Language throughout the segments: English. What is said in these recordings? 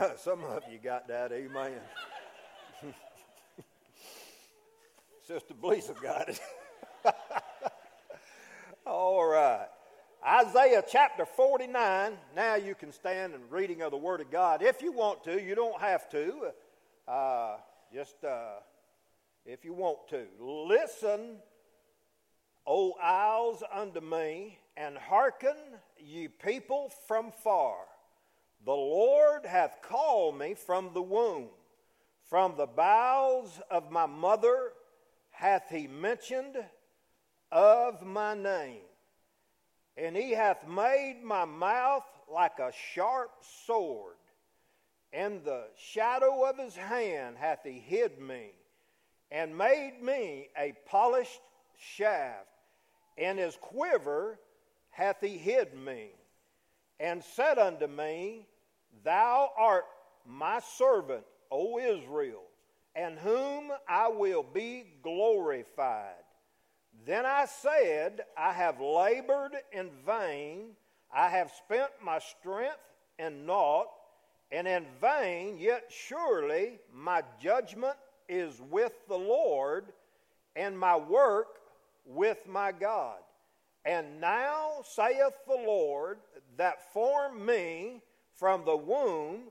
Some of you got that, amen. Sister Bleeson got it. All right. Isaiah chapter 49. Now you can stand and reading of the Word of God. If you want to, you don't have to. Uh, just uh, if you want to. Listen, O isles, unto me, and hearken, ye people from far. The Lord hath called me from the womb. From the bowels of my mother hath he mentioned of my name. And he hath made my mouth like a sharp sword. In the shadow of his hand hath he hid me, and made me a polished shaft. In his quiver hath he hid me, and said unto me, Thou art my servant, O Israel, and whom I will be glorified. Then I said, I have labored in vain, I have spent my strength in naught, and in vain, yet surely my judgment is with the Lord, and my work with my God. And now saith the Lord that formed me from the womb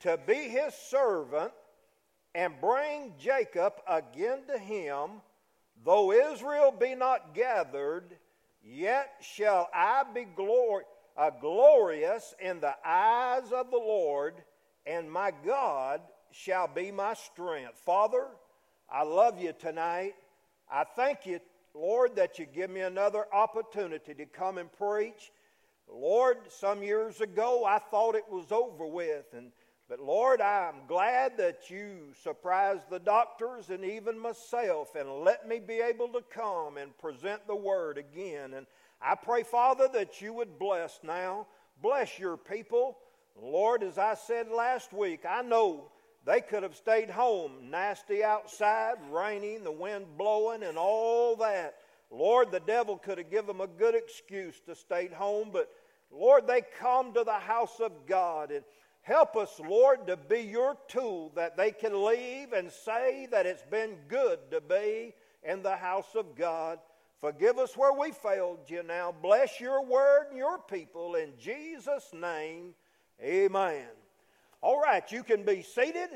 to be his servant and bring Jacob again to him. Though Israel be not gathered, yet shall I be glor- uh, glorious in the eyes of the Lord, and my God shall be my strength. Father, I love you tonight. I thank you, Lord, that you give me another opportunity to come and preach. Lord, some years ago I thought it was over with, and but Lord, I'm glad that you surprised the doctors and even myself and let me be able to come and present the word again. And I pray, Father, that you would bless now. Bless your people. Lord, as I said last week, I know they could have stayed home, nasty outside, raining, the wind blowing, and all that. Lord, the devil could have given them a good excuse to stay home, but Lord, they come to the house of God. And Help us, Lord, to be your tool that they can leave and say that it's been good to be in the house of God. Forgive us where we failed you now. Bless your word and your people in Jesus' name. Amen. All right, you can be seated.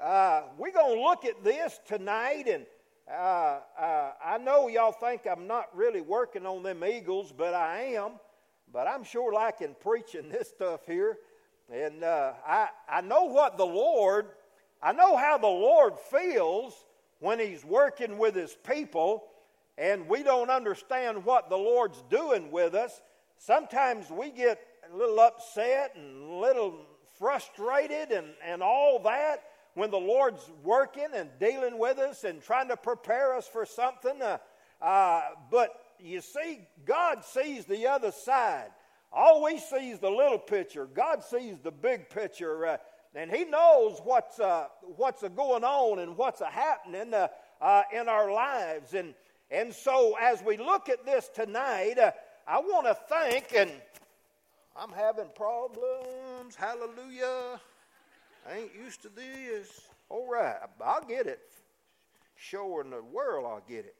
Uh, we're going to look at this tonight, and uh, uh, I know y'all think I'm not really working on them eagles, but I am. But I'm sure liking preaching this stuff here. And uh, I, I know what the Lord, I know how the Lord feels when He's working with His people, and we don't understand what the Lord's doing with us. Sometimes we get a little upset and a little frustrated and, and all that when the Lord's working and dealing with us and trying to prepare us for something. Uh, uh, but you see, God sees the other side. All we see is the little picture. God sees the big picture, uh, and He knows what's uh, what's going on and what's happening uh, uh, in our lives. And and so, as we look at this tonight, uh, I want to thank. And I'm having problems. Hallelujah! I ain't used to this. All right, I'll get it. Showing the world, I'll get it.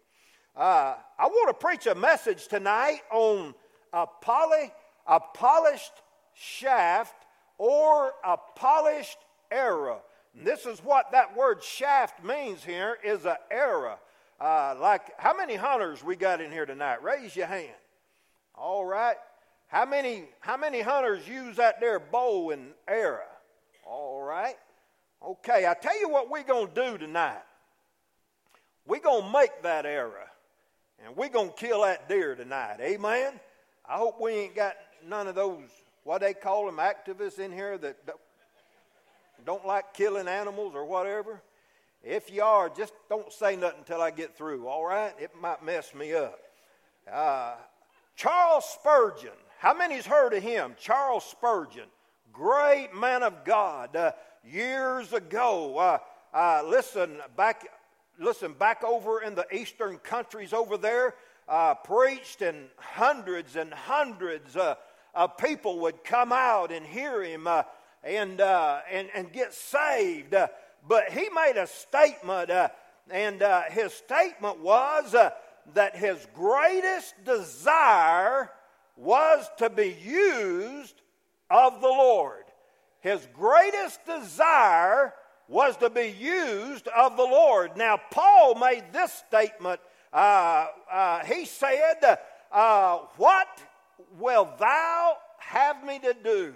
Uh, I want to preach a message tonight on a poly a polished shaft or a polished era. And this is what that word shaft means here is an era. Uh, like how many hunters we got in here tonight? Raise your hand. All right. How many how many hunters use that there bow and arrow? All right. Okay, I tell you what we're gonna do tonight. We're gonna make that arrow, and we're gonna kill that deer tonight. Amen. I hope we ain't got none of those, what they call them, activists in here that don't like killing animals or whatever. If you are, just don't say nothing until I get through, all right? It might mess me up. Uh, Charles Spurgeon. How many's heard of him? Charles Spurgeon. Great man of God. Uh, years ago, uh, uh listen, back, listen, back over in the eastern countries over there, uh, preached and hundreds and hundreds uh, uh, people would come out and hear him. Uh, and, uh, and, and get saved. Uh, but he made a statement, uh, and his statement was that his greatest desire was to be used of the Lord. His greatest desire was to be used of the Lord. Now, Paul made this statement. Uh, uh, he said, uh, What will thou have me to do?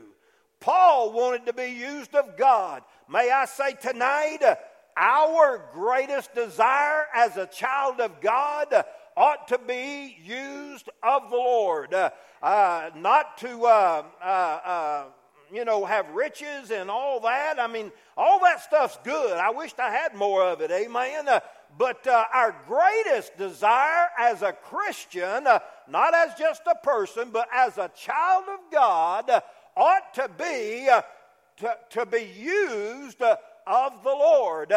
Paul wanted to be used of God. May I say tonight, our greatest desire as a child of God ought to be used of the Lord. Uh, not to, uh, uh, uh, you know, have riches and all that. I mean, all that stuff's good. I wished I had more of it, amen. Uh, but our greatest desire as a Christian, not as just a person, but as a child of God, ought to be to, to be used of the Lord.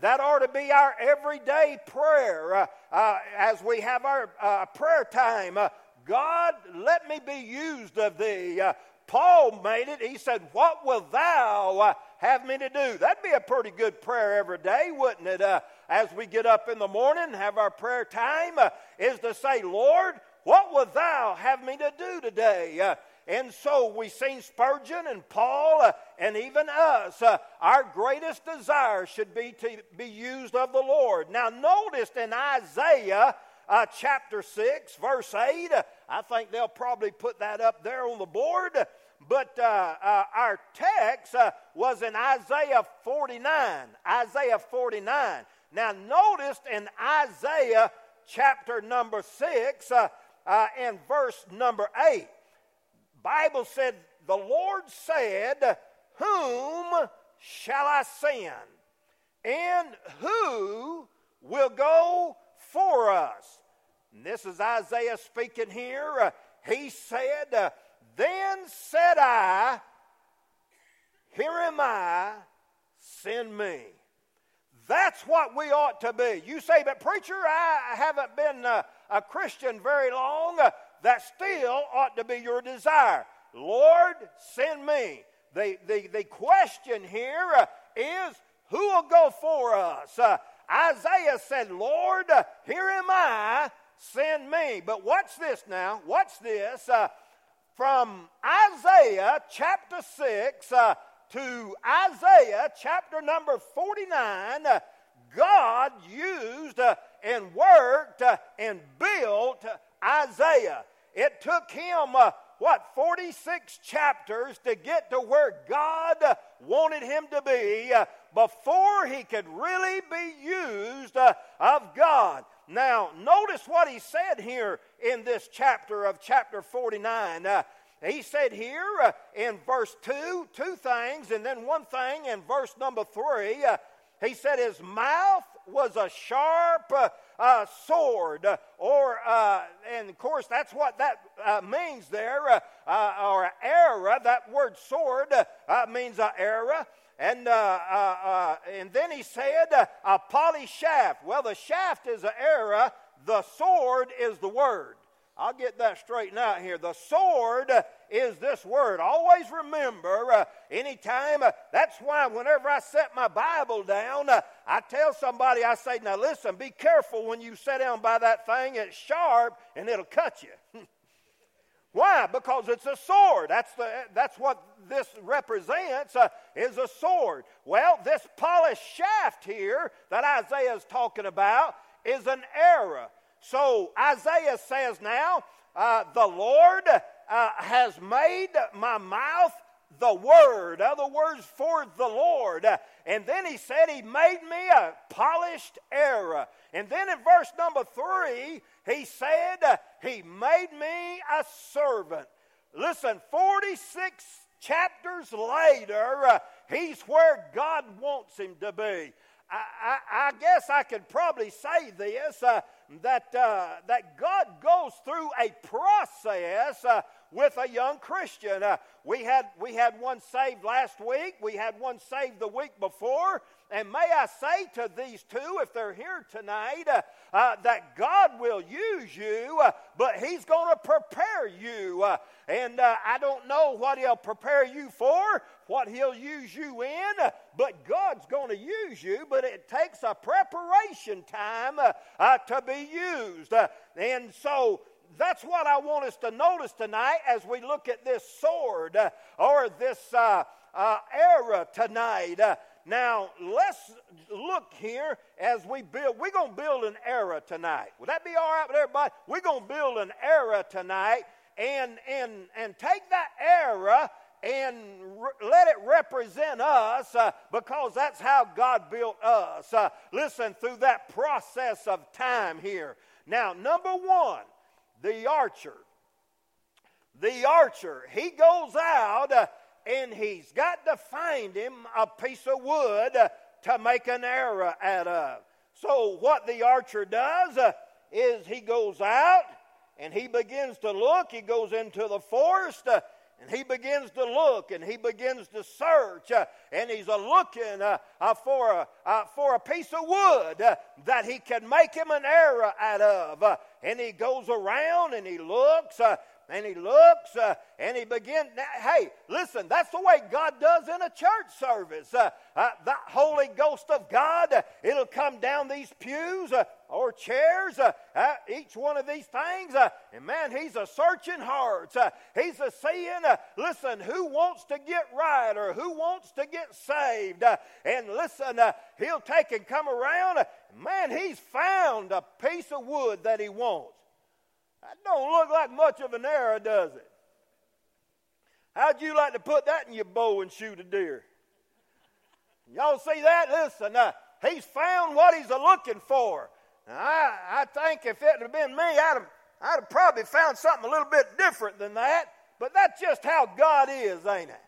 That ought to be our everyday prayer uh, uh, as we have our uh, prayer time. Uh, God, let me be used of thee. Uh, Paul made it. He said, What will thou uh, have me to do? That'd be a pretty good prayer every day, wouldn't it? as we get up in the morning, have our prayer time, is to say, Lord, what will thou have me to do today? And so we've seen Spurgeon and Paul uh, and even us. Uh, our greatest desire should be to be used of the Lord. Now, notice in Isaiah uh, chapter 6, verse 8, uh, I think they'll probably put that up there on the board. But uh, uh, our text was in Isaiah 49. Isaiah 49. Now, notice in Isaiah chapter number 6 and verse number 8 Bible said, The Lord said, Whom shall I send? And who will go for us? And this is Isaiah speaking here. Uh, he said, uh, Then said I, Here am I, send me. That's what we ought to be. You say, but preacher, I haven't been a, a Christian very long. Uh, that still ought to be your desire. Lord, send me. The, the, the question here uh, is who will go for us? Uh, Isaiah said, Lord, uh, here am I, send me. But watch this now. Watch this. Uh, from Isaiah chapter 6 uh, to Isaiah chapter number 49, uh, God used and worked and built Isaiah. It took him, uh, what, 46 chapters to get to where God wanted him to be uh, before he could really be used uh, of God. Now, notice what he said here in this chapter of chapter 49. Uh, he said here in verse 2, two things, and then one thing in verse number 3. Uh, he said his mouth was a sharp uh, uh, sword, uh, or, uh, and of course, that's what that uh, means there, uh, or era. That word sword means an era. And, and then he said, a polished shaft. Well, the shaft is an era, the sword is the word. I'll get that straightened out here. The sword is this word. Always remember, uh, anytime, uh, that's why whenever I set my Bible down, uh, I tell somebody, I say, now listen, be careful when you sit down by that thing. It's sharp and it'll cut you. Why? Because it's a sword. That's, the, that's what this represents, uh, is a sword. Well, this polished shaft here that Isaiah is talking about is an era. So Isaiah says now, uh, the Lord uh, has made my mouth the word. Other words, for the Lord. And then he said he made me a polished era. And then in verse number three, he said uh, he made me a servant. Listen, 46 chapters later, uh, he's where God wants him to be. I, I, I guess I could probably say this uh, that, uh, that God goes through a process uh, with a young Christian. Uh, we, had, we had one saved last week, we had one saved the week before. And may I say to these two, if they're here tonight, uh, uh, that God will use you, uh, but He's going to prepare you. Uh, and uh, I don't know what He'll prepare you for, what He'll use you in, uh, but God's going to use you, but it takes a preparation time to be used. and so that's what I want us to notice tonight as we look at this sword or this era tonight. Now, let's look here as we build. We're going to build an era tonight. Would that be all right with everybody? We're going to build an era tonight and, and, and take that era and re- let it represent us uh, because that's how God built us. Uh, listen, through that process of time here. Now, number one, the archer. The archer, he goes out. Uh, and he's got to find him a piece of wood to make an arrow out of. So, what the archer does uh, is he goes out and he begins to look. He goes into the forest. Uh, and he begins to look and he begins to search uh, and he's a looking uh, uh for, a, uh, for a piece of wood uh, that he can make him an arrow out of. and he goes around and he looks and he looks uh, and he begins. Hey, listen, that's the way God does in a church service. Uh, uh, the Holy Ghost of God, uh, it'll come down these pews uh, or chairs, uh, uh, each one of these things. Uh, and man, he's a searching hearts. Uh, he's a seeing, listen, who wants to get right or who wants to get saved. and listen, he'll take and come around. man, he's found a piece of wood that he wants. That don't look like much of an arrow, does it? How'd you like to put that in your bow and shoot a deer? Y'all see that? Listen, uh, he's found what he's looking for. I, I think if it had been me, I'd have, I'd have probably found something a little bit different than that. But that's just how God is, ain't it?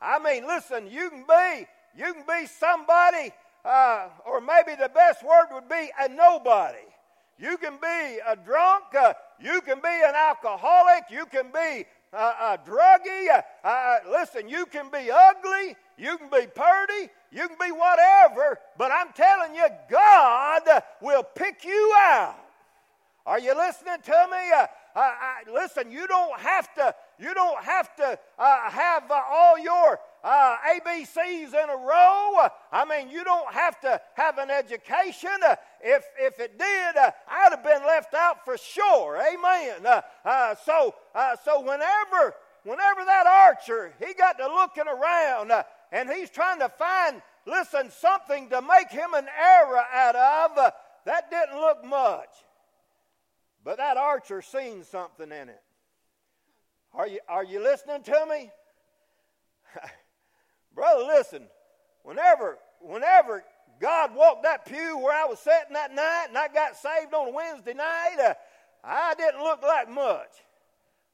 I mean, listen, you can be, you can be somebody, uh, or maybe the best word would be a nobody. You can be a drunk. Uh, you can be an alcoholic. You can be a, a druggie. Uh, uh, listen, you can be ugly. You can be purty. You can be whatever. But I'm telling you, God will pick you out. Are you listening to me? Uh, I, listen, you don't have to. You don't have to uh, have uh, all your uh, ABCs in a row. I mean, you don't have to have an education. Uh, if, if it did, uh, I'd have been left out for sure. Amen. Uh, uh so, uh, so whenever, whenever that archer, he got to looking around uh, and he's trying to find, listen, something to make him an arrow out of, that didn't look much. But that archer seen something in it. Are you, are you listening to me? Brother, listen, whenever, whenever God walked that pew where I was sitting that night and I got saved on a Wednesday night, uh, I didn't look like much.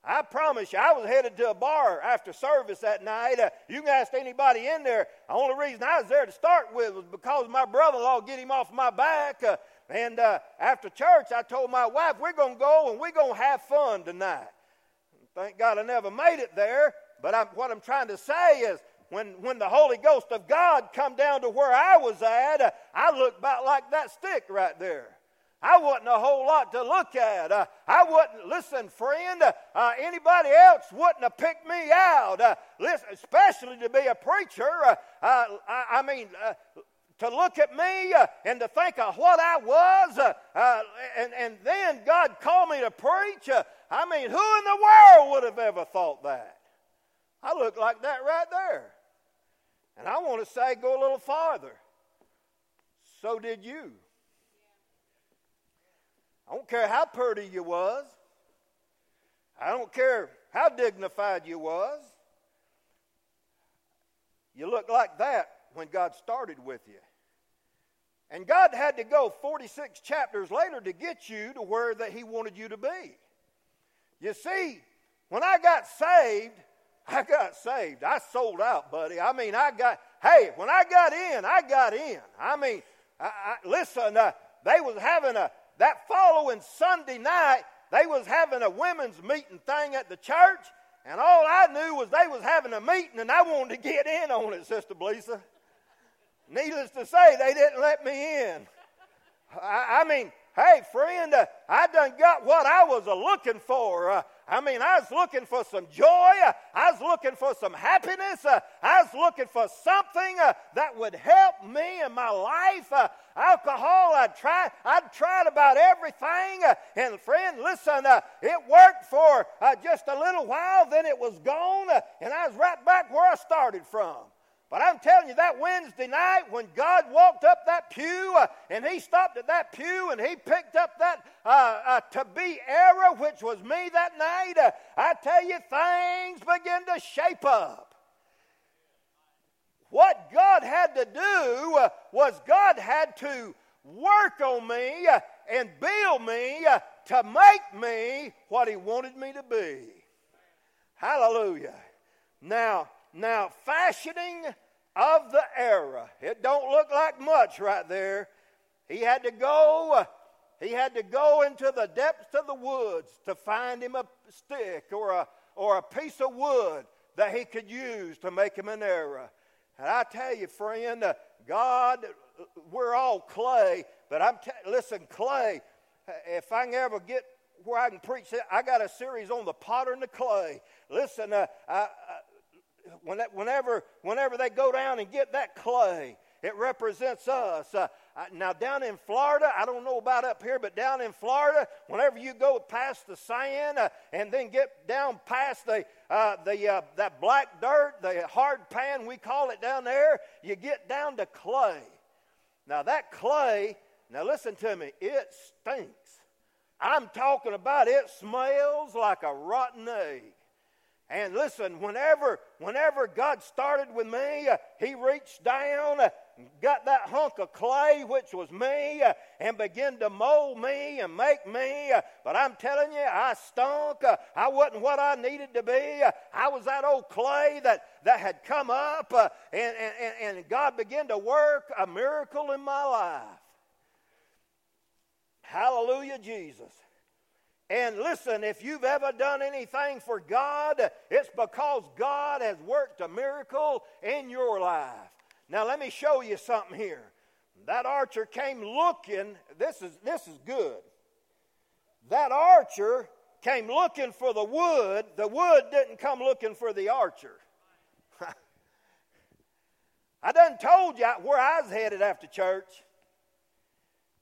I promise you, I was headed to a bar after service that night. Uh, you can ask anybody in there. The only reason I was there to start with was because my brother in law get him off my back. Uh, and uh, after church, I told my wife, we're going to go and we're going to have fun tonight. Thank God I never made it there. But I'm, what I'm trying to say is, when, when the Holy Ghost of God come down to where I was at, uh, I looked about like that stick right there. I wasn't a whole lot to look at. Uh, I wouldn't, listen, friend, uh, uh, anybody else wouldn't have picked me out. Uh, listen, especially to be a preacher. Uh, I, I, mean, to look at me and to think of what I was, and, and then God called me to preach. I mean, who in the world would have ever thought that? I look like that right there. And I want to say, go a little farther. So did you. I don't care how pretty you was. I don't care how dignified you was. You look like that when God started with you. And God had to go 46 chapters later to get you to where that he wanted you to be. You see, when I got saved, I got saved. I sold out, buddy. I mean, I got, hey, when I got in, I got in. I mean, I, I, listen, uh, they was having a, that following Sunday night, they was having a women's meeting thing at the church, and all I knew was they was having a meeting, and I wanted to get in on it, Sister Blisa. Needless to say, they didn't let me in. I, I mean, hey, friend, uh, I done got what I was uh, looking for. Uh, I mean, I was looking for some joy. Uh, I was looking for some happiness. Uh, I was looking for something uh, that would help me in my life. alcohol, I'd tried, I'd tried about everything. and friend, listen, it worked for just a little while, then it was gone, and I was right back where I started from. But I'm telling you, that Wednesday night when God walked up that pew uh, and He stopped at that pew and He picked up that uh, uh, to be era, which was me that night, uh, I tell you, things began to shape up. What God had to do uh, was God had to work on me uh, and build me to make me what He wanted me to be. Hallelujah. Now, now, fashioning of the era. It don't look like much right there. He had to go. He had to go into the depths of the woods to find him a stick or a or a piece of wood that he could use to make him an era. And I tell you, friend, uh, God, we're all clay. But I'm t- listen, clay. If I can ever get where I can preach I got a series on the potter and the clay. Listen, uh, I, whenever, whenever they go down and get that clay, it represents us. Uh, now, down in Florida, I don't know about up here, but down in Florida, whenever you go past the sand uh, and then get down past the, uh, the, uh, that black dirt, the hard pan, we call it down there, you get down to clay. Now, that clay, now listen to me, it stinks. I'm talking about it smells like a rotten egg. And listen, whenever, whenever God started with me, uh, He reached down, uh, got that hunk of clay, which was me, uh, and began to mold me and make me. Uh, but I'm telling you, I stunk. Uh, I wasn't what I needed to be. Uh, I was that old clay that, that had come up, and, and, and God began to work a miracle in my life. Hallelujah, Jesus. And listen, if you've ever done anything for God, it's because God has worked a miracle in your life. Now, let me show you something here. That archer came looking, this is, this is good. That archer came looking for the wood, the wood didn't come looking for the archer. I done told you where I was headed after church.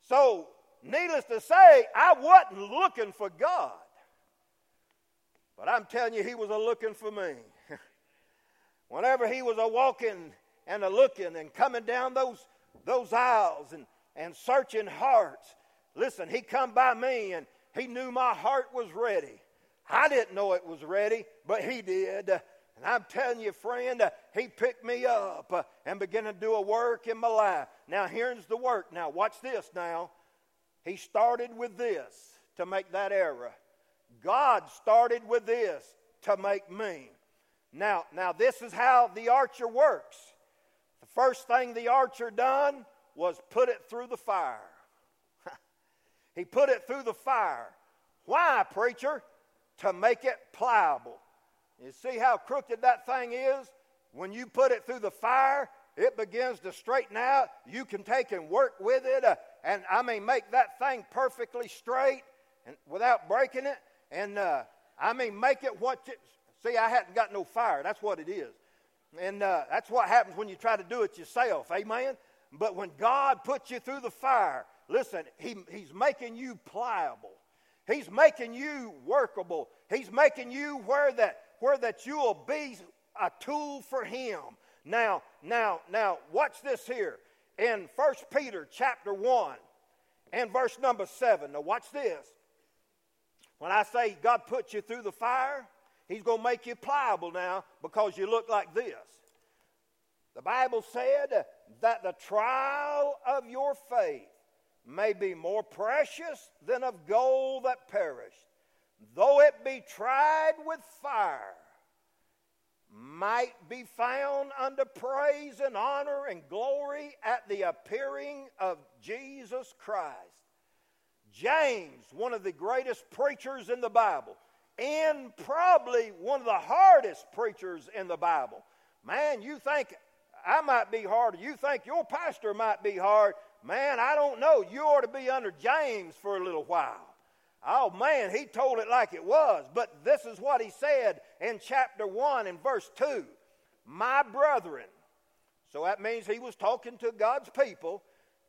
So Needless to say, I wasn't looking for God. But I'm telling you, He was a looking for me. Whenever He was a walking and a looking and coming down those, those aisles and, and searching hearts, listen, He come by me and He knew my heart was ready. I didn't know it was ready, but He did. And I'm telling you, friend, he picked me up and began to do a work in my life. Now, here's the work. Now, watch this now. He started with this to make that era. God started with this to make me. Now, now this is how the archer works. The first thing the archer done was put it through the fire. he put it through the fire. Why, preacher? To make it pliable. You see how crooked that thing is? When you put it through the fire, it begins to straighten out. You can take and work with it. Uh, and I mean, make that thing perfectly straight and without breaking it. And uh, I mean, make it what you see. I hadn't got no fire. That's what it is. And uh, that's what happens when you try to do it yourself. Amen. But when God puts you through the fire, listen, he, He's making you pliable. He's making you workable. He's making you where that where that you'll be a tool for Him. Now, now, now, watch this here in 1 Peter chapter 1 and verse number 7. Now, watch this. When I say God puts you through the fire, He's going to make you pliable now because you look like this. The Bible said that the trial of your faith may be more precious than of gold that perished, though it be tried with fire might be found unto praise and honor and glory at the appearing of Jesus Christ. James, one of the greatest preachers in the Bible, and probably one of the hardest preachers in the Bible. Man, you think I might be hard, you think your pastor might be hard. Man, I don't know. You ought to be under James for a little while. Oh man, he told it like it was. But this is what he said in chapter 1 and verse 2 My brethren. So that means he was talking to God's people.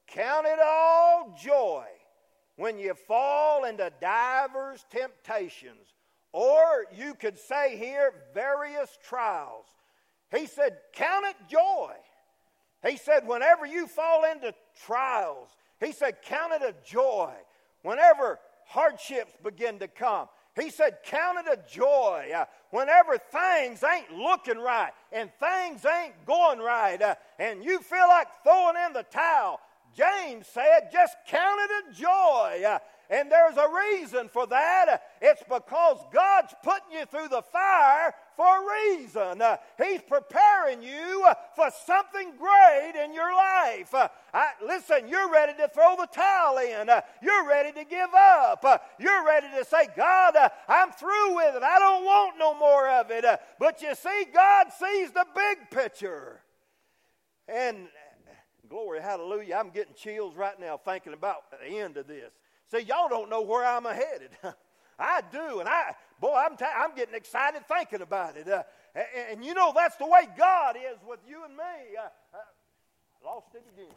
Count it all joy when you fall into divers temptations. Or you could say here, various trials. He said, Count it joy. He said, Whenever you fall into trials, he said, Count it a joy. Whenever hardships begin to come, he said, Count it a joy. Uh, whenever things ain't looking right and things ain't going right uh, and you feel like throwing in the towel, James said, just count it a joy. Uh, and there's a reason for that. It's because God's putting you through the fire for a reason. He's preparing you for something great in your life. I, listen, you're ready to throw the towel in. You're ready to give up. You're ready to say, God, I'm through with it. I don't want no more of it. but you see, God sees the big picture. And glory, hallelujah, I'm getting chills right now thinking about the end of this. See, y'all don't know where I'm headed. I do, and I, boy, I'm, t- I'm getting excited thinking about it. Uh, and, and, you know, that's the way God is with you and me. Uh, uh, lost it again.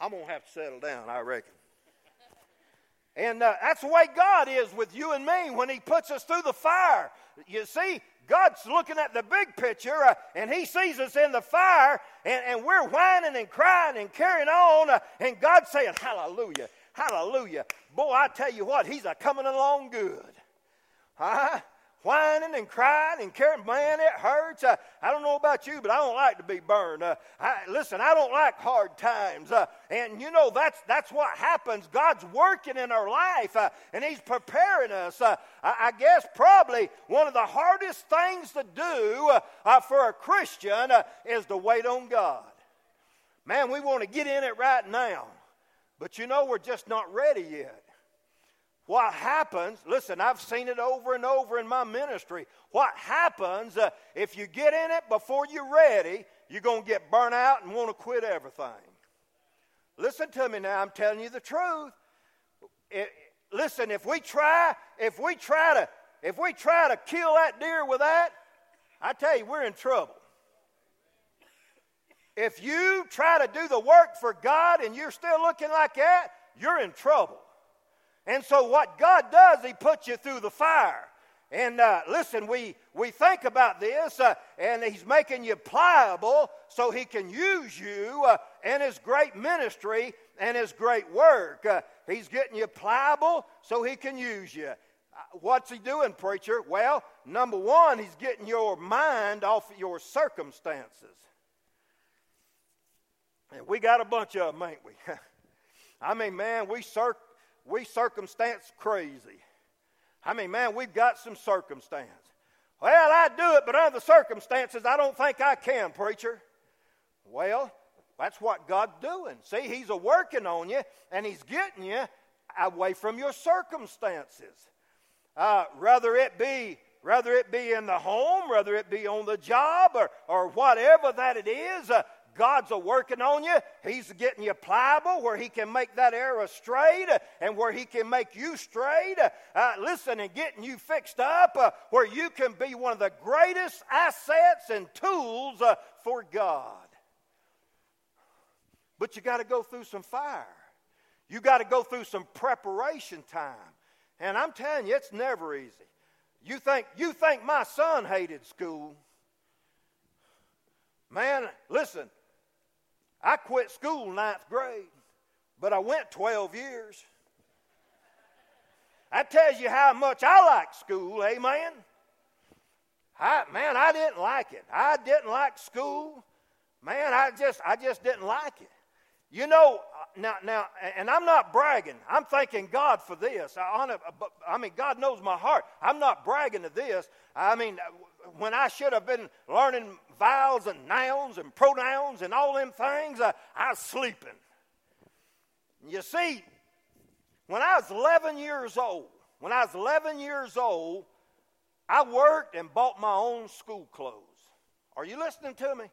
I'm going to have to settle down, I reckon. And uh, that's the way God is with you and me when He puts us through the fire. You see, God's looking at the big picture uh, and He sees us in the fire and, and we're whining and crying and carrying on. Uh, and God's saying, Hallelujah, Hallelujah. Boy, I tell you what, He's a coming along good. Huh? Whining and crying and caring. Man, it hurts. Uh, I don't know about you, but I don't like to be burned. Uh, I, listen, I don't like hard times. Uh, and you know, that's, that's what happens. God's working in our life, uh, and He's preparing us. Uh, I, I, guess probably one of the hardest things to do uh, for a Christian is to wait on God. Man, we want to get in it right now. But you know, we're just not ready yet. What happens, listen, I've seen it over and over in my ministry. What happens uh, if you get in it before you're ready, you're going to get burnt out and want to quit everything. Listen to me now, I'm telling you the truth. It, listen, if we try, if we try to, if we try to kill that deer with that, I tell you, we're in trouble. If you try to do the work for God and you're still looking like that, you're in trouble. And so, what God does, He puts you through the fire. And uh, listen, we, we think about this, uh, and He's making you pliable so He can use you uh, in His great ministry and His great work. Uh, he's getting you pliable so He can use you. Uh, what's He doing, preacher? Well, number one, He's getting your mind off your circumstances. And we got a bunch of them, ain't we? I mean, man, we cir- we circumstance crazy. I mean, man, we've got some circumstance. Well, I do it, but under the circumstances, I don't think I can, preacher. Well, that's what God's doing. See, He's a working on you, and He's getting you away from your circumstances. Uh, whether it be whether it be in the home, whether it be on the job, or, or whatever that it is, uh, God's a working on you. He's getting you pliable where He can make that arrow straight and where He can make you straight. Uh, listen, and getting you fixed up uh, where you can be one of the greatest assets and tools uh, for God. But you got to go through some fire. You got to go through some preparation time. And I'm telling you, it's never easy. You think, you think my son hated school. Man, listen, I quit school ninth grade, but I went 12 years. That tells you how much I like school, eh, amen? I, man, I didn't like it. I didn't like school. Man, I just, I just didn't like it. You know, uh, now, now, and I'm not bragging. I'm thanking God for this. I, uh, I mean, God knows my heart. I'm not bragging to this. I mean, uh, when I should have been learning vowels and nouns and pronouns and all them things, uh, I was sleeping. You see, when I was 11 years old, when I was 11 years old, I worked and bought my own school clothes. Are you listening to me?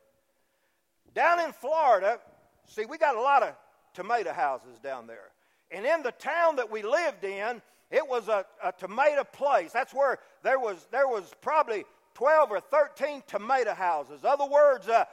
Down in Florida, see, we got a lot of tomato houses down there. And in the town that we lived in, it was a, a tomato place. That's where there was, there was probably 12 or 13 tomato houses. Other words, uh,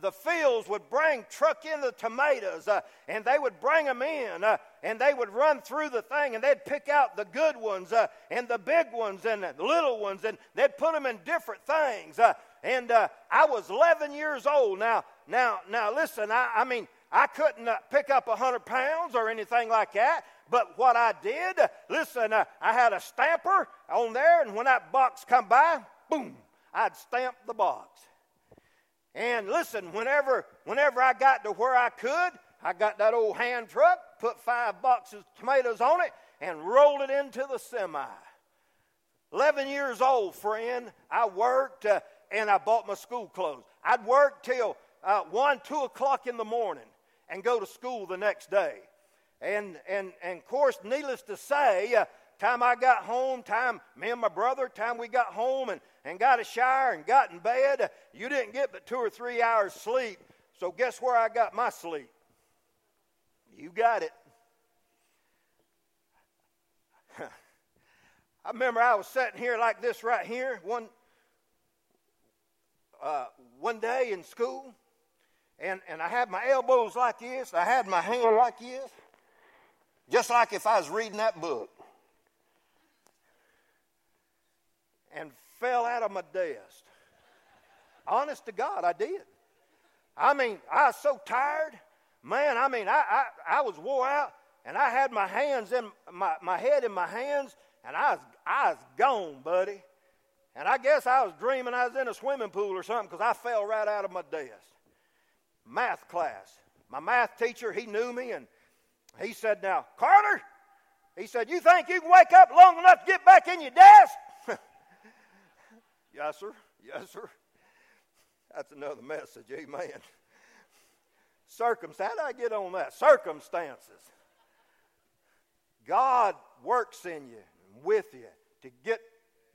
the fields would bring, truck in the tomatoes, uh, and they would bring them in, uh, and they would run through the thing, and they'd pick out the good ones, uh, and the big ones, and the little ones, and they'd put them in different things. Uh, and uh, I was 11 years old. Now, now, now, listen. I, I mean, I couldn't pick up 100 pounds or anything like that. But what I did, listen, I had a stamper on there, and when that box come by, boom, I'd stamp the box. And listen, whenever, whenever I got to where I could, I got that old hand truck, put five boxes of tomatoes on it, and rolled it into the semi. 11 years old, friend, I worked uh, and I bought my school clothes. I'd work till uh, 1, 2 o'clock in the morning and go to school the next day. And, and, and of course, needless to say, uh, time I got home, time me and my brother, time we got home and, and got a shower and got in bed, you didn't get but two or three hours sleep. So guess where I got my sleep? You got it. I remember I was sitting here like this right here one uh, one day in school, and, and I had my elbows like this, I had my hand like this, just like if I was reading that book. And fell out of my desk. Honest to God, I did. I mean, I was so tired. Man, I mean, I, I, I was wore out, and I had my hands in my, my head in my hands, and I was, I was gone, buddy. And I guess I was dreaming I was in a swimming pool or something because I fell right out of my desk. Math class. My math teacher, he knew me, and he said, Now, Carter, he said, You think you can wake up long enough to get back in your desk? Yes, sir. Yes, sir. That's another message. Amen. Circumstance. How did I get on that? Circumstances. God works in you, and with you, to get,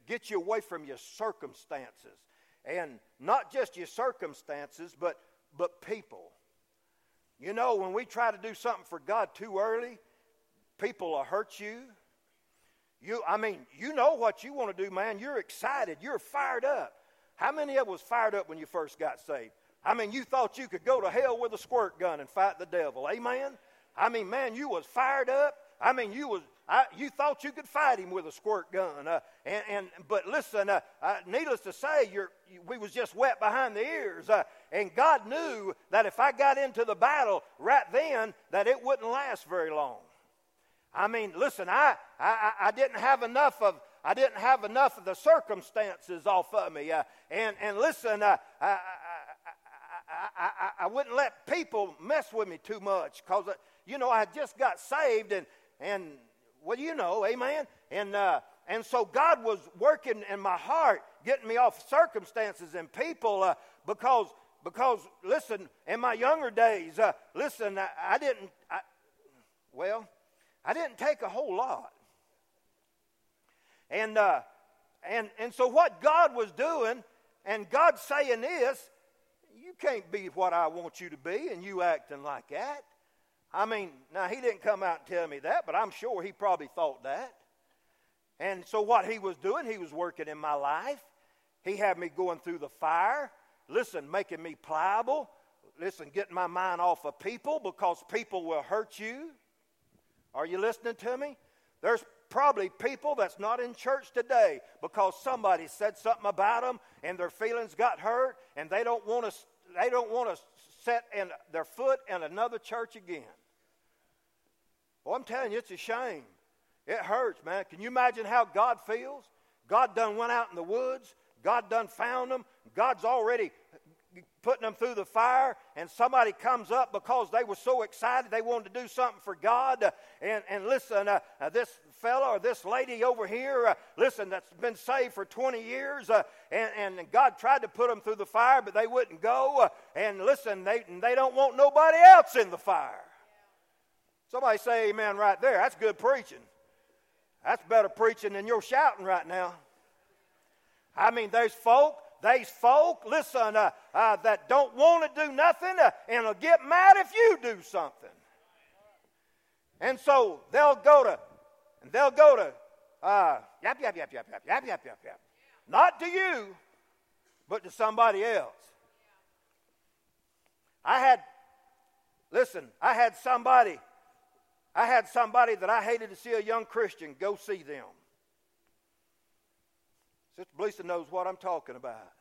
get you away from your circumstances. And not just your circumstances, but, but people. You know, when we try to do something for God too early, people will hurt you. You, I mean, you know what you want to do, man. You're excited. You're fired up. How many of us fired up when you first got saved? I mean, you thought you could go to hell with a squirt gun and fight the devil. Amen? I mean, man, you was fired up. I mean, you was I, you thought you could fight him with a squirt gun. Uh, and, and but listen, uh, uh, needless to say, you, we was just wet behind the ears. Uh, and God knew that if I got into the battle right then, that it wouldn't last very long. I mean, listen, I, I, I didn't have enough of I didn't have enough of the circumstances off of me. Uh, and, and listen, uh, I, I, I, I, wouldn't let people mess with me too much because, uh, you know, I just got saved and, and well, you know, amen. And, uh, and so God was working in my heart, getting me off circumstances and people uh, because, because, listen, in my younger days, uh, listen, I, I didn't, well, I didn't take a whole lot. And, uh, and, and so, what God was doing, and God saying this, you can't be what I want you to be, and you acting like that. I mean, now he didn't come out and tell me that, but I'm sure he probably thought that. And so, what he was doing, he was working in my life. He had me going through the fire, listen, making me pliable, listen, getting my mind off of people because people will hurt you. Are you listening to me? There's probably people that's not in church today because somebody said something about them and their feelings got hurt and they don't want to they don't want to set in their foot in another church again. Well, I'm telling you, it's a shame. It hurts, man. Can you imagine how God feels? God done went out in the woods. God done found them. God's already putting them through the fire, and somebody comes up because they were so excited they wanted to do something for God. And, and listen, uh, uh, this fellow or this lady over here, uh, listen, that's been saved for 20 years, uh, and, and God tried to put them through the fire, but they wouldn't go. Uh, and listen, they, they don't want nobody else in the fire. Somebody say amen right there. That's good preaching. That's better preaching than you're shouting right now. I mean, there's folk, there's folk, listen, uh, uh, that don't want to do nothing uh, and will get mad if you do something. And so they'll go to, and they'll go to, uh, yap, yap, yap, yap, yap, yap, yap, yap, yap. Not to you, but to somebody else. I had, listen, I had somebody, I had somebody that I hated to see a young Christian go see them. Sister Blisa knows what I'm talking about.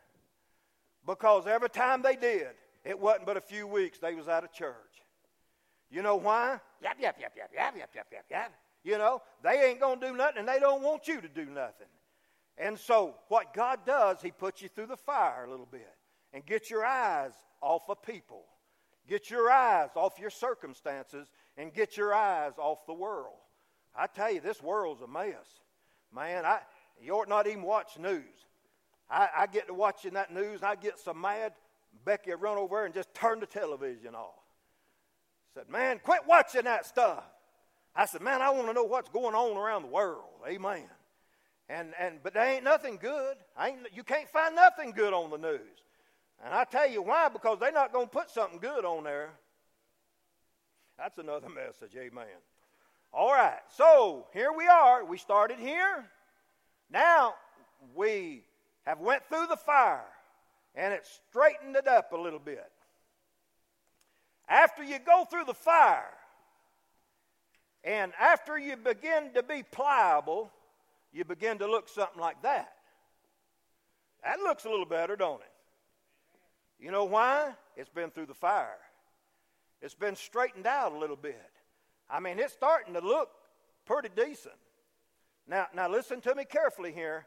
Because every time they did, it wasn't but a few weeks they was out of church. You know why? Yap, yap, yap, yap, yap, yap, yap, yap, yap. You know, they ain't going to do nothing and they don't want you to do nothing. And so, what God does, He puts you through the fire a little bit and get your eyes off of people. Get your eyes off your circumstances and get your eyes off the world. I tell you, this world's a mess. Man, I, you ought not even watch news. I, I get to watching that news and I get so mad. Becky would run over and just turn the television off. Said, man, quit watching that stuff. I said, man, I want to know what's going on around the world. Amen. And, and but there ain't nothing good. ain't, you can't find nothing good on the news. And I tell you why, because they're not going to put something good on there. That's another message, amen. All right, so here we are. We started here. Now we have went through the fire, and it straightened it up a little bit. After you go through the fire, and after you begin to be pliable, you begin to look something like that. That looks a little better, don't it? You know why? It's been through the fire. It's been straightened out a little bit. I mean, it's starting to look pretty decent. Now, now listen to me carefully here.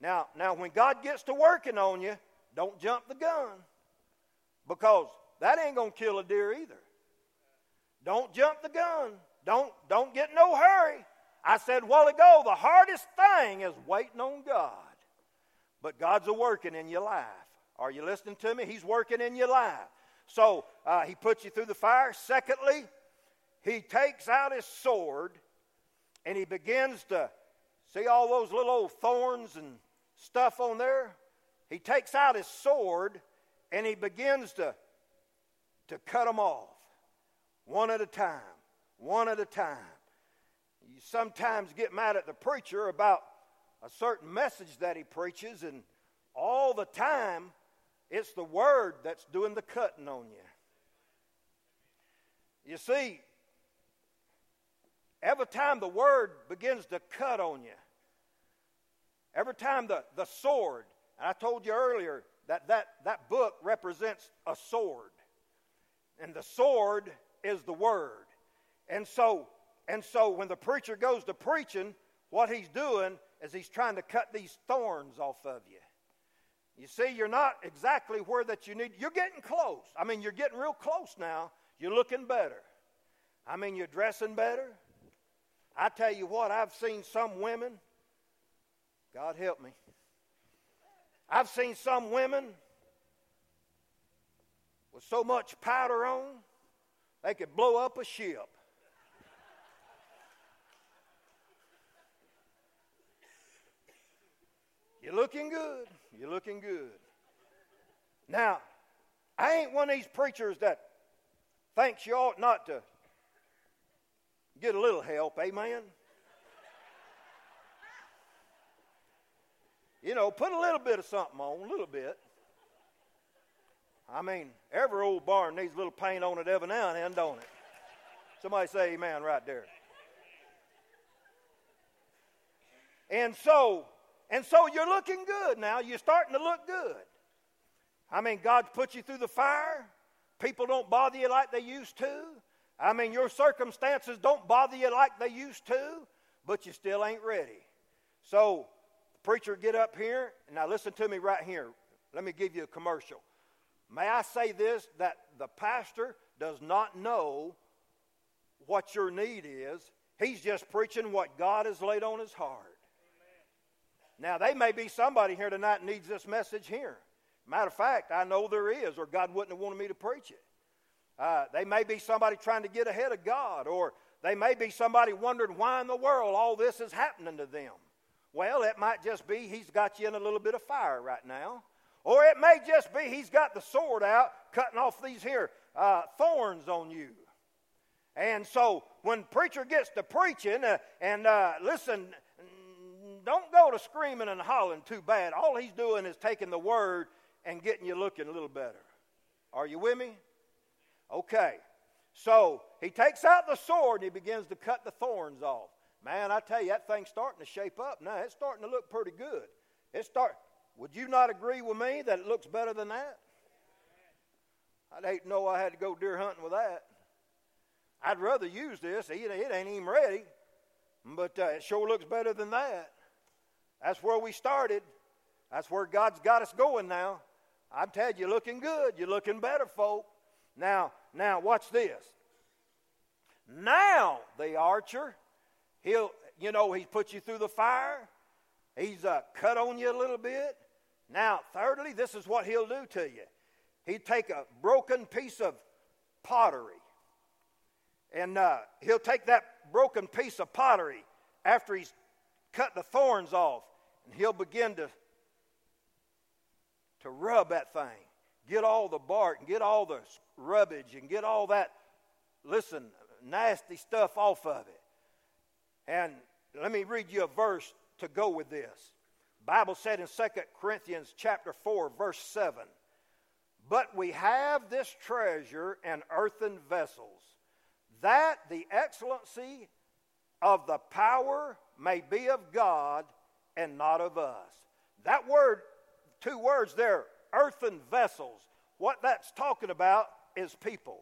Now, now when God gets to working on you, don't jump the gun. Because that ain't gonna kill a deer either. Don't jump the gun. Don't don't get no hurry. I said a while ago, the hardest thing is waiting on God. But God's a working in your life. Are you listening to me? He's working in your life. So uh, he puts you through the fire. Secondly, he takes out his sword and he begins to see all those little old thorns and stuff on there. He takes out his sword and he begins to, to cut them off one at a time, one at a time. You sometimes get mad at the preacher about a certain message that he preaches, and all the time it's the word that's doing the cutting on you. You see, every time the word begins to cut on you, every time the, the sword, and I told you earlier that, that that book represents a sword. And the sword is the word. And so, and so when the preacher goes to preaching, what he's doing is he's trying to cut these thorns off of you. You see, you're not exactly where that you need. You're getting close. I mean, you're getting real close now. You're looking better. I mean, you're dressing better. I tell you what, I've seen some women, God help me. I've seen some women with so much powder on, they could blow up a ship. You're looking good. You're looking good. Now, I ain't one of these preachers that thinks you ought not to get a little help. Amen. You know, put a little bit of something on, a little bit. I mean, every old barn needs a little paint on it every now and then, don't it? Somebody say amen right there. And so, and so you're looking good now. You're starting to look good. I mean, God's put you through the fire. People don't bother you like they used to. I mean, your circumstances don't bother you like they used to, but you still ain't ready. So, preacher, get up here. Now listen to me right here. Let me give you a commercial. May I say this that the pastor does not know what your need is. He's just preaching what God has laid on his heart. Now, there may be somebody here tonight needs this message here. Matter of fact, I know there is, or God wouldn't have wanted me to preach it. Uh, they may be somebody trying to get ahead of God, or they may be somebody wondering why in the world all this is happening to them. Well, it might just be he's got you in a little bit of fire right now. Or it may just be he's got the sword out, cutting off these here uh, thorns on you. And so when preacher gets to preaching, uh, and uh, listen, don't go to screaming and hollering too bad. All he's doing is taking the word and getting you looking a little better. Are you with me? Okay. So he takes out the sword and he begins to cut the thorns off. Man, I tell you, that thing's starting to shape up now. It's starting to look pretty good. It start. Would you not agree with me that it looks better than that? I'd hate to know I had to go deer hunting with that. I'd rather use this. It, ain't even ready, but uh, it sure looks better than that. That's where we started. That's where God's got us going now. I'm telling you, looking good. You're looking better, folk. Now, now, watch this. Now, the archer, he'll, you know, he's put you through the fire. He's uh, cut on you a little bit. Now, thirdly, this is what he'll do to you. He'd take a broken piece of pottery, and uh, he'll take that broken piece of pottery after he's cut the thorns off, and he'll begin to, to rub that thing. Get all the bark and get all the rubbish and get all that, listen, nasty stuff off of it. And let me read you a verse to go with this. Bible said in 2 Corinthians chapter 4 verse 7, "But we have this treasure in earthen vessels, that the excellency of the power may be of God and not of us." That word, two words there, earthen vessels. What that's talking about is people.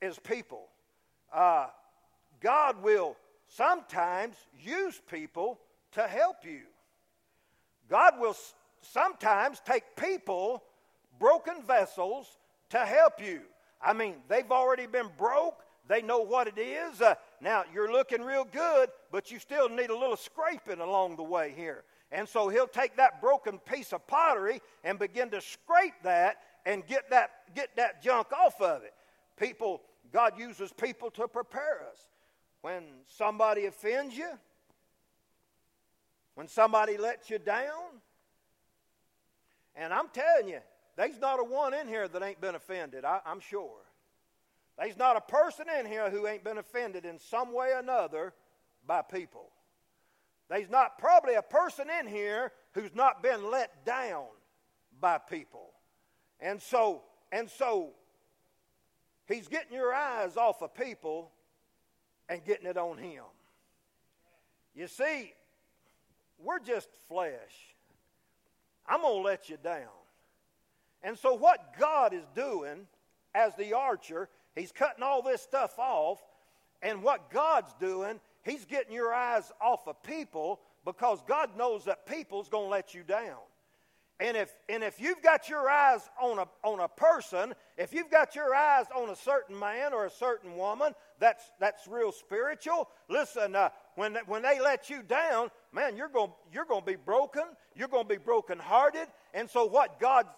Is people. Uh, God will sometimes use people to help you. God will sometimes take people, broken vessels, to help you. I mean, they've already been broke. They know what it is. Uh, now, you're looking real good, but you still need a little scraping along the way here. And so he'll take that broken piece of pottery and begin to scrape that and get that, get that junk off of it. People, God uses people to prepare us. When somebody offends you, when somebody lets you down, and I'm telling you, there's not a one in here that ain't been offended, I, am sure. There's not a person in here who ain't been offended in some way or another by people. There's not probably a person in here who's not been let down by people. And so, and so he's getting your eyes off of people and getting it on him. You see, we're just flesh. I'm going to let you down. And so, what God is doing as the archer, He's cutting all this stuff off. And what God's doing, He's getting your eyes off of people because God knows that people's going to let you down. And if, and if you've got your eyes on a, on a person, if you've got your eyes on a certain man or a certain woman that's, that's real spiritual, listen, uh, when, when they let you down, man, you're going you're to be broken. You're going to be brokenhearted. And so, what God's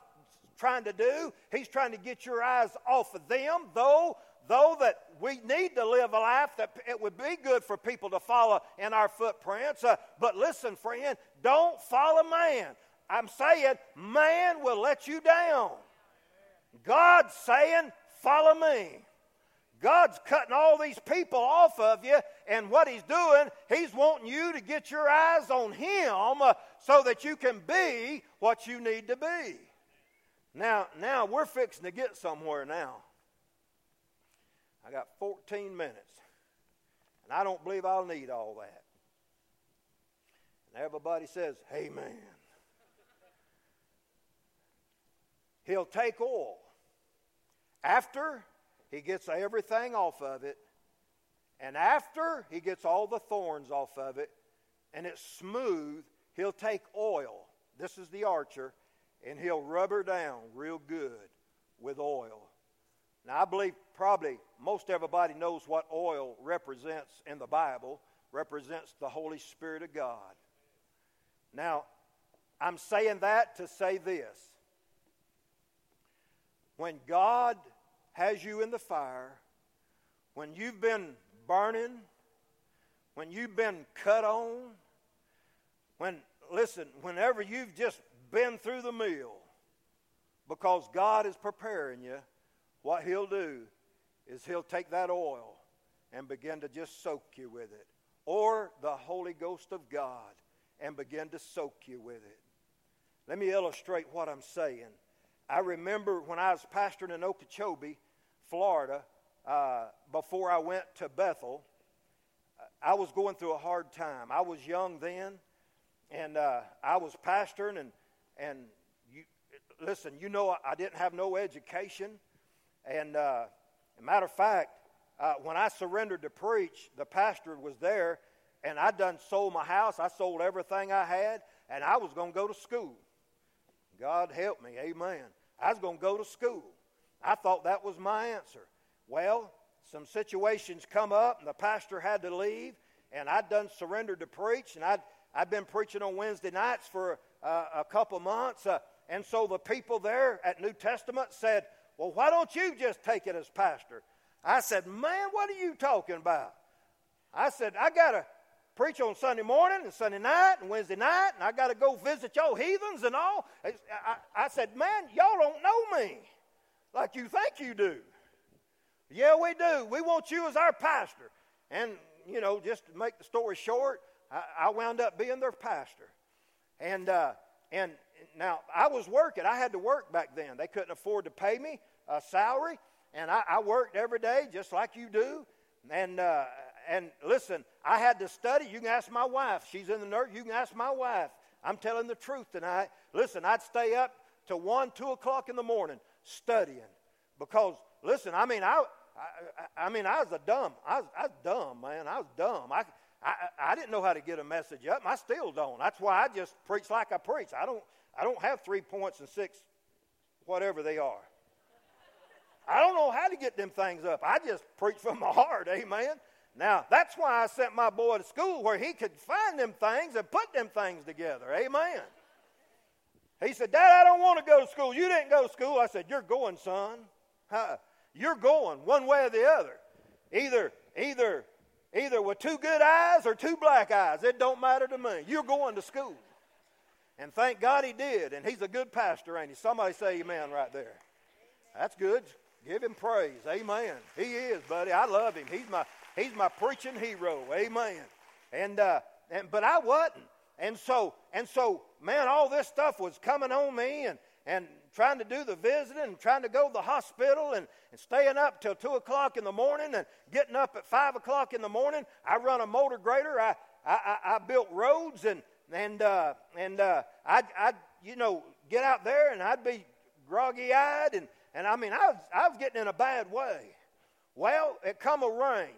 trying to do, He's trying to get your eyes off of them, though though that we need to live a life that it would be good for people to follow in our footprints. Uh, but listen, friend, don't follow man. I'm saying man will let you down. God's saying, follow me. God's cutting all these people off of you, and what He's doing, He's wanting you to get your eyes on Him uh, so that you can be what you need to be. Now, now we're fixing to get somewhere now. I got 14 minutes, and I don't believe I'll need all that. And everybody says, Amen. He'll take oil. After he gets everything off of it. And after he gets all the thorns off of it and it's smooth, he'll take oil. This is the archer, and he'll rub her down real good with oil. Now, I believe probably most everybody knows what oil represents in the Bible, represents the Holy Spirit of God. Now, I'm saying that to say this. When God has you in the fire, when you've been burning, when you've been cut on, when, listen, whenever you've just been through the mill, because God is preparing you, what He'll do is He'll take that oil and begin to just soak you with it, or the Holy Ghost of God and begin to soak you with it. Let me illustrate what I'm saying. I remember when I was pastoring in Okeechobee, Florida, uh, before I went to Bethel, I was going through a hard time. I was young then, and uh, I was pastoring, and and you listen. You know, I didn't have no education, and uh, matter of fact, uh, when I surrendered to preach, the pastor was there, and I done sold my house. I sold everything I had, and I was going to go to school. God help me, Amen. I was going to go to school. I thought that was my answer. Well, some situations come up, and the pastor had to leave, and I'd done surrendered to preach, and I'd, I'd been preaching on Wednesday nights for uh, a couple months. Uh, and so the people there at New Testament said, Well, why don't you just take it as pastor? I said, Man, what are you talking about? I said, I got to preach on Sunday morning and Sunday night and Wednesday night, and I got to go visit y'all heathens and all. I, I, said, Man, y'all don't know me like you think you do. Yeah, we do. We want you as our pastor. And, you know, just to make the story short, I, I wound up being their pastor. And, uh, and now I was working. I had to work back then. They couldn't afford to pay me a salary. And I, I worked every day just like you do. And, uh, and listen, I had to study. You can ask my wife. She's in the nurse. You can ask my wife. I'm telling the truth tonight. Listen, I'd stay up to 1, 2 o'clock in the morning studying. Because, listen, I mean, I, I, I mean, I was a dumb. I was, I was dumb, man. I was dumb. I, I, I didn't know how to get a message up. I still don't. That's why I just preach like I preach. I don't, I don't have three points and six, whatever they are. I don't know how to get them things up. I just preach from my heart, amen. Now, that's why I sent my boy to school where he could find them things and put them things together. Amen. He said, Dad, I don't want to go to school. You didn't go to school. I said, You're going, son. You're going one way or the other. Either, either, either with two good eyes or two black eyes. It don't matter to me. You're going to school. And thank God he did. And he's a good pastor, ain't he? Somebody say amen right there. That's good. Give him praise. Amen. He is, buddy. I love him. He's my He's my preaching hero. Amen. And, uh, and but I wasn't. And so, and so, man, all this stuff was coming on me and, and trying to do the visiting and trying to go to the hospital and, and staying up till 2 o'clock in the morning and getting up at 5 o'clock in the morning. I run a motor grader. I, I, I, I built roads and, and, uh, and uh, I'd, I'd, you know, get out there and I'd be groggy eyed. And, and I mean, I was, I was getting in a bad way. Well, it come a rain.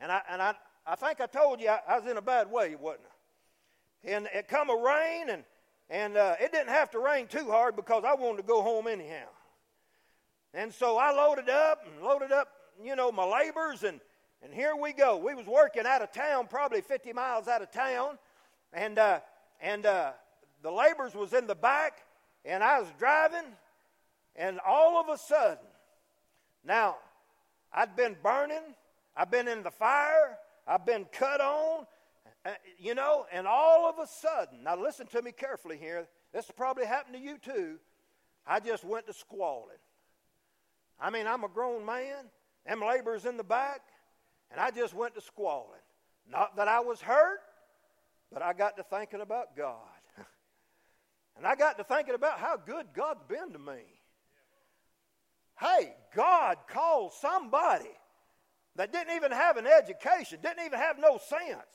And I, and I, I think I told you I, I was in a bad way, wasn't I? And it come a rain, and, and uh, it didn't have to rain too hard because I wanted to go home anyhow. And so I loaded up and loaded up, you know, my labors, and, and here we go. We was working out of town, probably 50 miles out of town, and, uh, and uh, the laborers was in the back, and I was driving, and all of a sudden, now, I'd been burning, I've been in the fire. I've been cut on. Uh, you know, and all of a sudden, now listen to me carefully here. This probably happened to you too. I just went to squalling. I mean, I'm a grown man. Them laborers in the back, and I just went to squalling. Not that I was hurt, but I got to thinking about God. and I got to thinking about how good God's been to me. Hey, God called somebody that didn't even have an education, didn't even have no sense,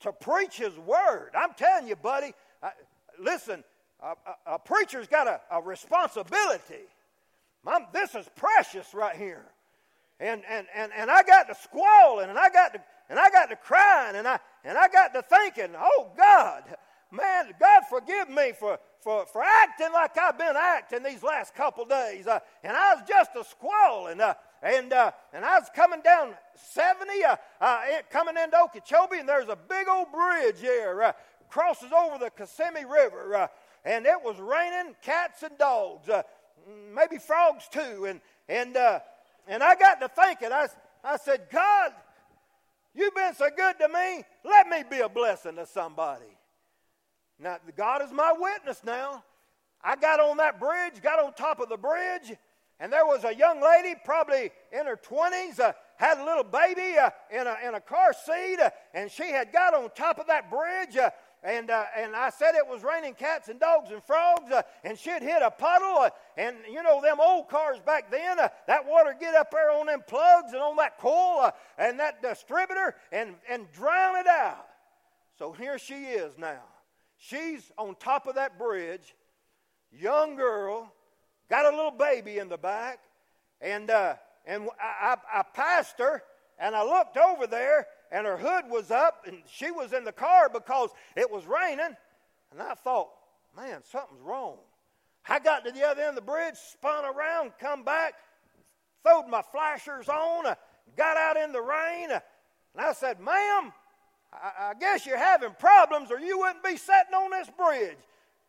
to preach his word. I'm telling you, buddy, I, listen, a, a, a, preacher's got a, a responsibility. I'm, this is precious right here. And, and, and, and I got to squalling, and I got to, and I got to crying, and I, and I got to thinking, oh, God, man, God forgive me for, for, for acting like I've been acting these last couple days. Uh, and I was just a squalling. Uh, and, uh, and I was coming down 70, uh, uh, coming into Okeechobee, and there's a big old bridge here, uh, crosses over the Kissimmee River, and it was raining cats and dogs, maybe frogs too. And, and, uh, and I got to thinking, I, I said, God, you've been so good to me. Let me be a blessing to somebody. Now, God is my witness now. I got on that bridge, got on top of the bridge, and there was a young lady, probably in her 20s, uh, had a little baby uh, in, a, in a car seat, uh, and she had got on top of that bridge. Uh, and, uh, and I said it was raining cats and dogs and frogs, uh, and she'd hit a puddle. and you know, them old cars back then, that water get up there on them plugs and on that coil and that distributor and, and drown it out. So here she is now. She's on top of that bridge, young girl, got a little baby in the back, and, uh, and I, I, I passed her, and I looked over there, and her hood was up, and she was in the car because it was raining. And I thought, man, something's wrong. I got to the other end of the bridge, spun around, come back, throwed my flashers on, uh, got out in the rain, uh, and I said, ma'am, I, I guess you're having problems or you wouldn't be sitting on this bridge.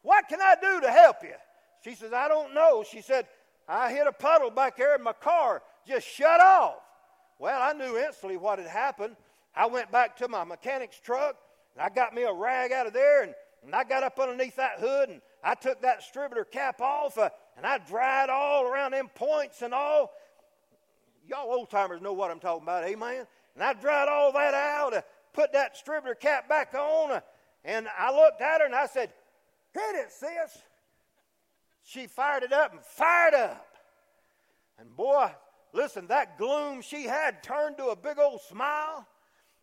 What can I do to help you? She says, I don't know. She said, I hit a puddle back there in my car, just shut off. Well, I knew instantly what had happened. I went back to my mechanic's truck and I got me a rag out of there and, and I got up underneath that hood and I took that distributor cap off uh, and I dried all around them points and all. Y'all old timers know what I'm talking about, amen? And I dried all that out, uh, put that distributor cap back on, uh, and I looked at her and I said, Hit it, sis. She fired it up and fired up. And boy, listen, that gloom she had turned to a big old smile.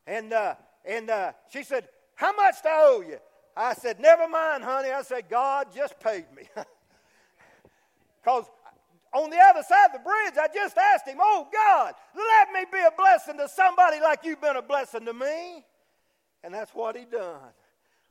And, uh, and uh, she said, How much do I owe you? I said, Never mind, honey. I said, God just paid me. Because on the other side of the bridge, I just asked him, Oh, God, let me be a blessing to somebody like you've been a blessing to me. And that's what he done.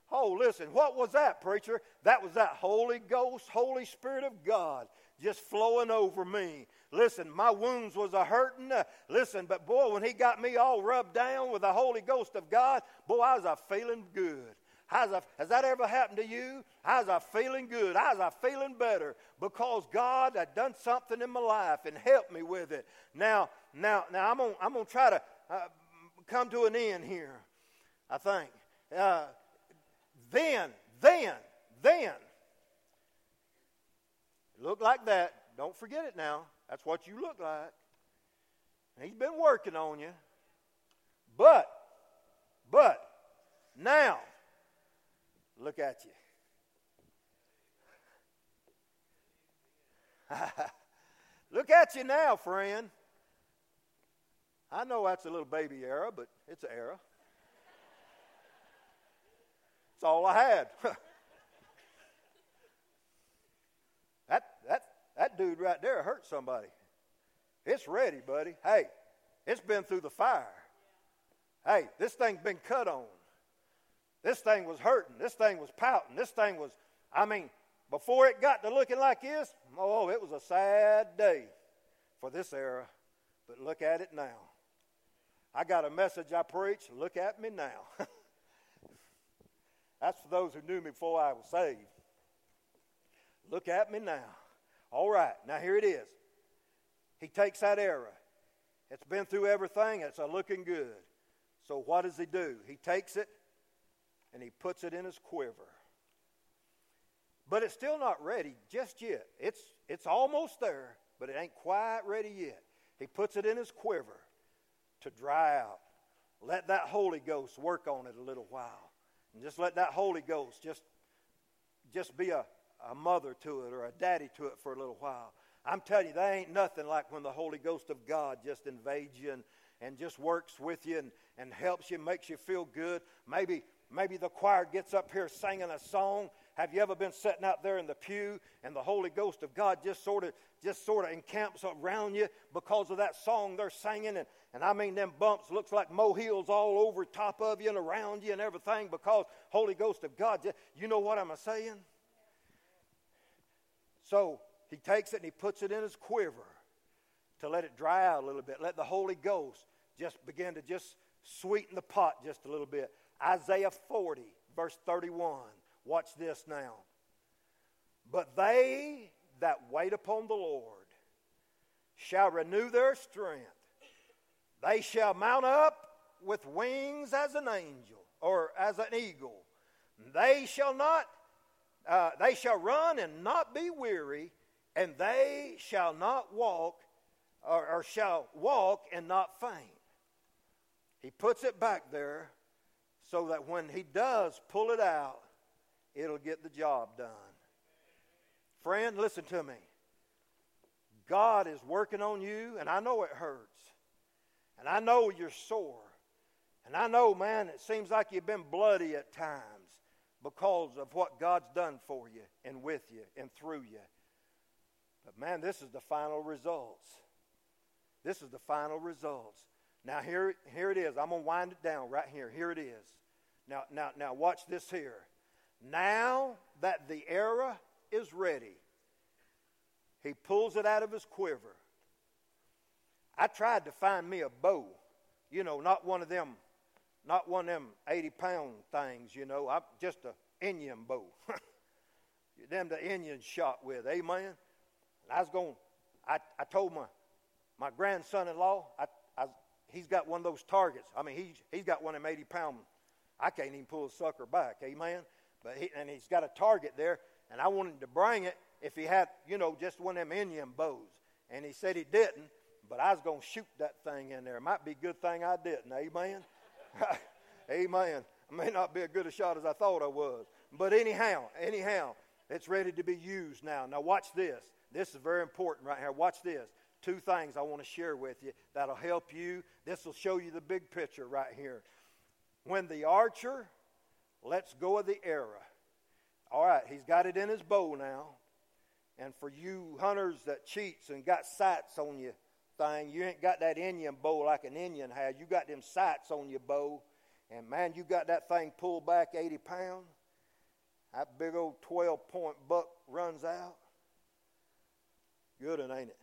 Oh, listen, what was that, preacher? That was that Holy Ghost, Holy Spirit of God just flowing over me. Listen, my wounds was a hurting. Uh, listen, but boy, when he got me all rubbed down with the Holy Ghost of God, boy, I was a feeling good. How's I, has that ever happened to you? How's I feeling good? How's I feeling better? Because God had done something in my life and helped me with it. Now, now, now I'm gonna, I'm gonna try to uh, come to an end here. I think. Uh, then, then, then. Look like that. Don't forget it now. That's what you look like. He's been working on you. But, but, now, look at you. look at you now, friend. I know that's a little baby era, but it's an era. It's all I had. that, that, dude right there hurt somebody. It's ready, buddy. Hey, it's been through the fire. Hey, this thing's been cut on. This thing was hurting. This thing was pouting. This thing was, I mean, before it got to looking like this, oh, it was a sad day for this era. But look at it now. I got a message I preach. Look at me now. That's for those who knew me before I was saved. Look at me now. All right, now here it is. He takes that era. It's been through everything, it's a looking good. So what does he do? He takes it and he puts it in his quiver. But it's still not ready just yet. It's, it's almost there, but it ain't quite ready yet. He puts it in his quiver to dry out. Let that Holy Ghost work on it a little while. And just let that Holy Ghost just, just be a, a mother to it or a daddy to it for a little while. I'm telling you, there ain't nothing like when the Holy Ghost of God just invades you and, and just works with you and, and helps you, makes you feel good. Maybe, maybe the choir gets up here singing a song. Have you ever been sitting out there in the pew and the Holy Ghost of God just sort of just sort of encamps around you because of that song they're singing and, and I mean, them bumps looks like molehills all over top of you and around you and everything because Holy Ghost of God. You know what I'm saying? So he takes it and he puts it in his quiver to let it dry out a little bit. Let the Holy Ghost just begin to just sweeten the pot just a little bit. Isaiah 40, verse 31. Watch this now. But they that wait upon the Lord shall renew their strength. They shall mount up with wings as an angel or as an eagle. They shall not, uh, they shall run and not be weary, and they shall not walk or, or shall walk and not faint. He puts it back there so that when he does pull it out, it'll get the job done. Friend, listen to me. God is working on you, and I know it hurts. And I know you're sore. And I know, man, it seems like you've been bloody at times because of what God's done for you and with you and through you. But man, this is the final results. This is the final results. Now here, here it is. I'm gonna wind it down right here. Here it is. Now, now, now watch this here. Now that the era is ready, he pulls it out of his quiver. I tried to find me a bow, you know, not one of them, not one of them 80 pound things, you know, I'm just a Indian bow. them the Indians shot with, amen. And I was going, I, I told my, my grandson in law, I, I, he's got one of those targets. I mean, he's, he's got one of them 80 pound, I can't even pull a sucker back, amen. But he, and he's got a target there, and I wanted to bring it if he had, you know, just one of them Indian bows. And he said he didn't, but I was going to shoot that thing in there. Might be a good thing I didn't, amen. amen. I may not be as good a shot as I thought I was. But anyhow, anyhow, it's ready to be used now. Now, watch this. This is very important right here. Watch this. Two things I want to share with you that'll help you. This will show you the big picture right here. When the archer lets go of the arrow, all right, he's got it in his bow now. And for you hunters that cheats and got sights on your thing, you ain't got that Indian bow like an Indian has. You got them sights on your bow. And man, you got that thing pulled back 80 pounds. That big old 12 point buck runs out. Good and ain't it?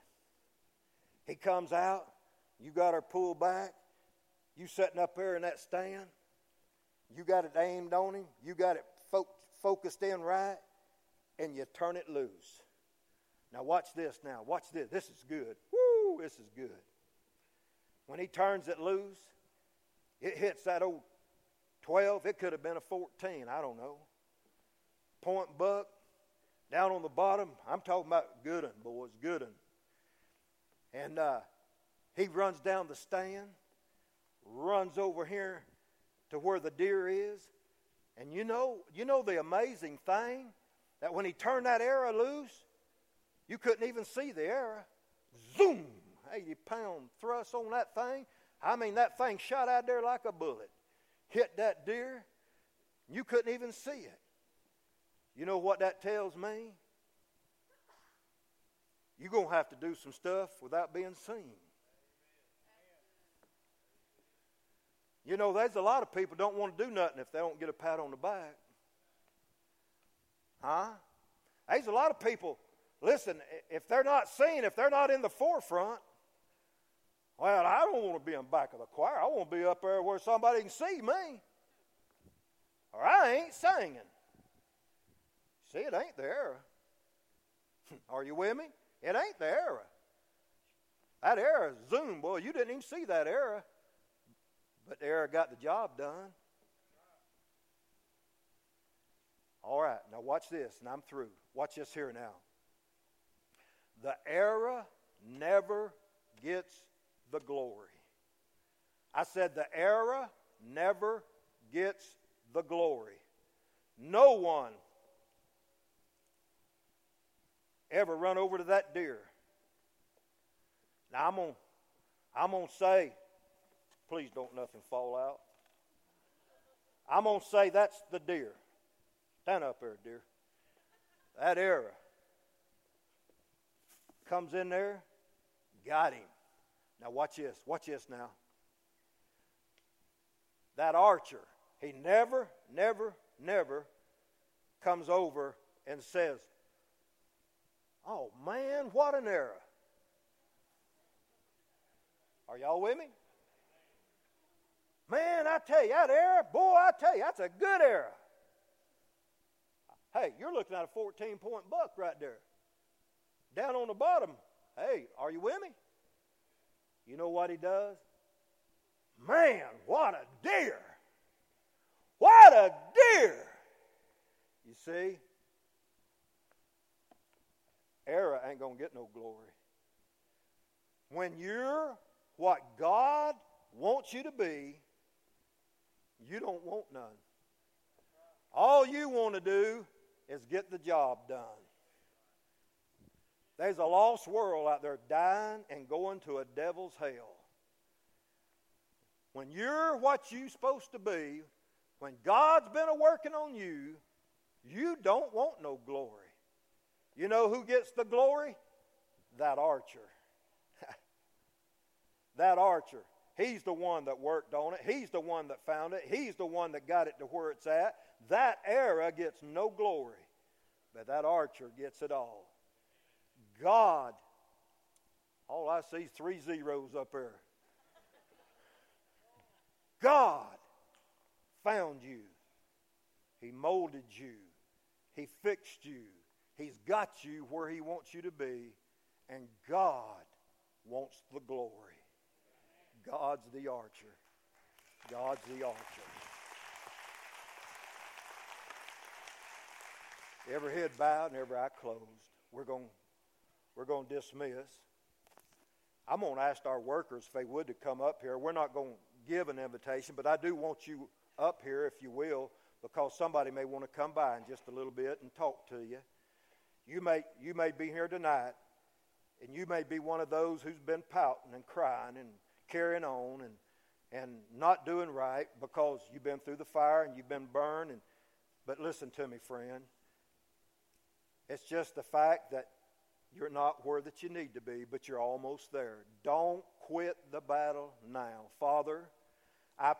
He comes out, you got her pulled back, you sitting up there in that stand, you got it aimed on him, you got it fo- focused in right, and you turn it loose. Now watch this now. Watch this. This is good. Woo, this is good. When he turns it loose, it hits that old 12. It could have been a 14. I don't know. Point buck, down on the bottom, I'm talking about good un, boys, good un. And uh, he runs down the stand, runs over here to where the deer is. And you know, you know the amazing thing that when he turned that arrow loose, you couldn't even see the arrow. Zoom! 80 pound thrust on that thing. I mean, that thing shot out there like a bullet. Hit that deer. You couldn't even see it. You know what that tells me? You're going to have to do some stuff without being seen. You know, there's a lot of people don't want to do nothing if they don't get a pat on the back. Huh? There's a lot of people, listen, if they're not seen, if they're not in the forefront, well, I don't want to be in the back of the choir. I want to be up there where somebody can see me. Or I ain't singing. See, it ain't there. Are you with me? It ain't the arrow. That arrow zoom, boy, you didn't even see that arrow. But the arrow got the job done. All right, now watch this, and I'm through. Watch this here now. The arrow never gets the glory. I said the arrow never gets the glory. No one ever run over to that deer. Now I'm gonna I'm gonna say, please don't nothing fall out. I'm gonna say that's the deer. Stand up there, deer. That arrow comes in there, got him. Now watch this. Watch this now. That archer, he never, never, never comes over and says, Oh man, what an error. Are y'all with me? Man, I tell you, that error, boy, I tell you, that's a good error. Hey, you're looking at a 14 point buck right there. Down on the bottom, hey, are you with me? You know what he does? Man, what a deer! What a deer! You see, Era ain't going to get no glory. When you're what God wants you to be, you don't want none. All you want to do is get the job done. There's a lost world out there dying and going to a devil's hell. When you're what you're supposed to be, when God's been a working on you, you don't want no glory. You know who gets the glory? That archer. that archer. He's the one that worked on it. He's the one that found it. He's the one that got it to where it's at. That era gets no glory, but that archer gets it all. God, all I see is three zeros up there. God found you. He molded you. He fixed you. He's got you where He wants you to be. And God wants the glory. God's the archer. God's the archer. Every head bowed and every eye closed. We're going we're going to dismiss. I'm going to ask our workers if they would to come up here. We're not going to give an invitation, but I do want you up here, if you will, because somebody may want to come by in just a little bit and talk to you. You may, you may be here tonight, and you may be one of those who's been pouting and crying and carrying on and, and not doing right because you've been through the fire and you've been burned. And, but listen to me, friend. It's just the fact that you're not where that you need to be, but you're almost there. Don't quit the battle now. Father, I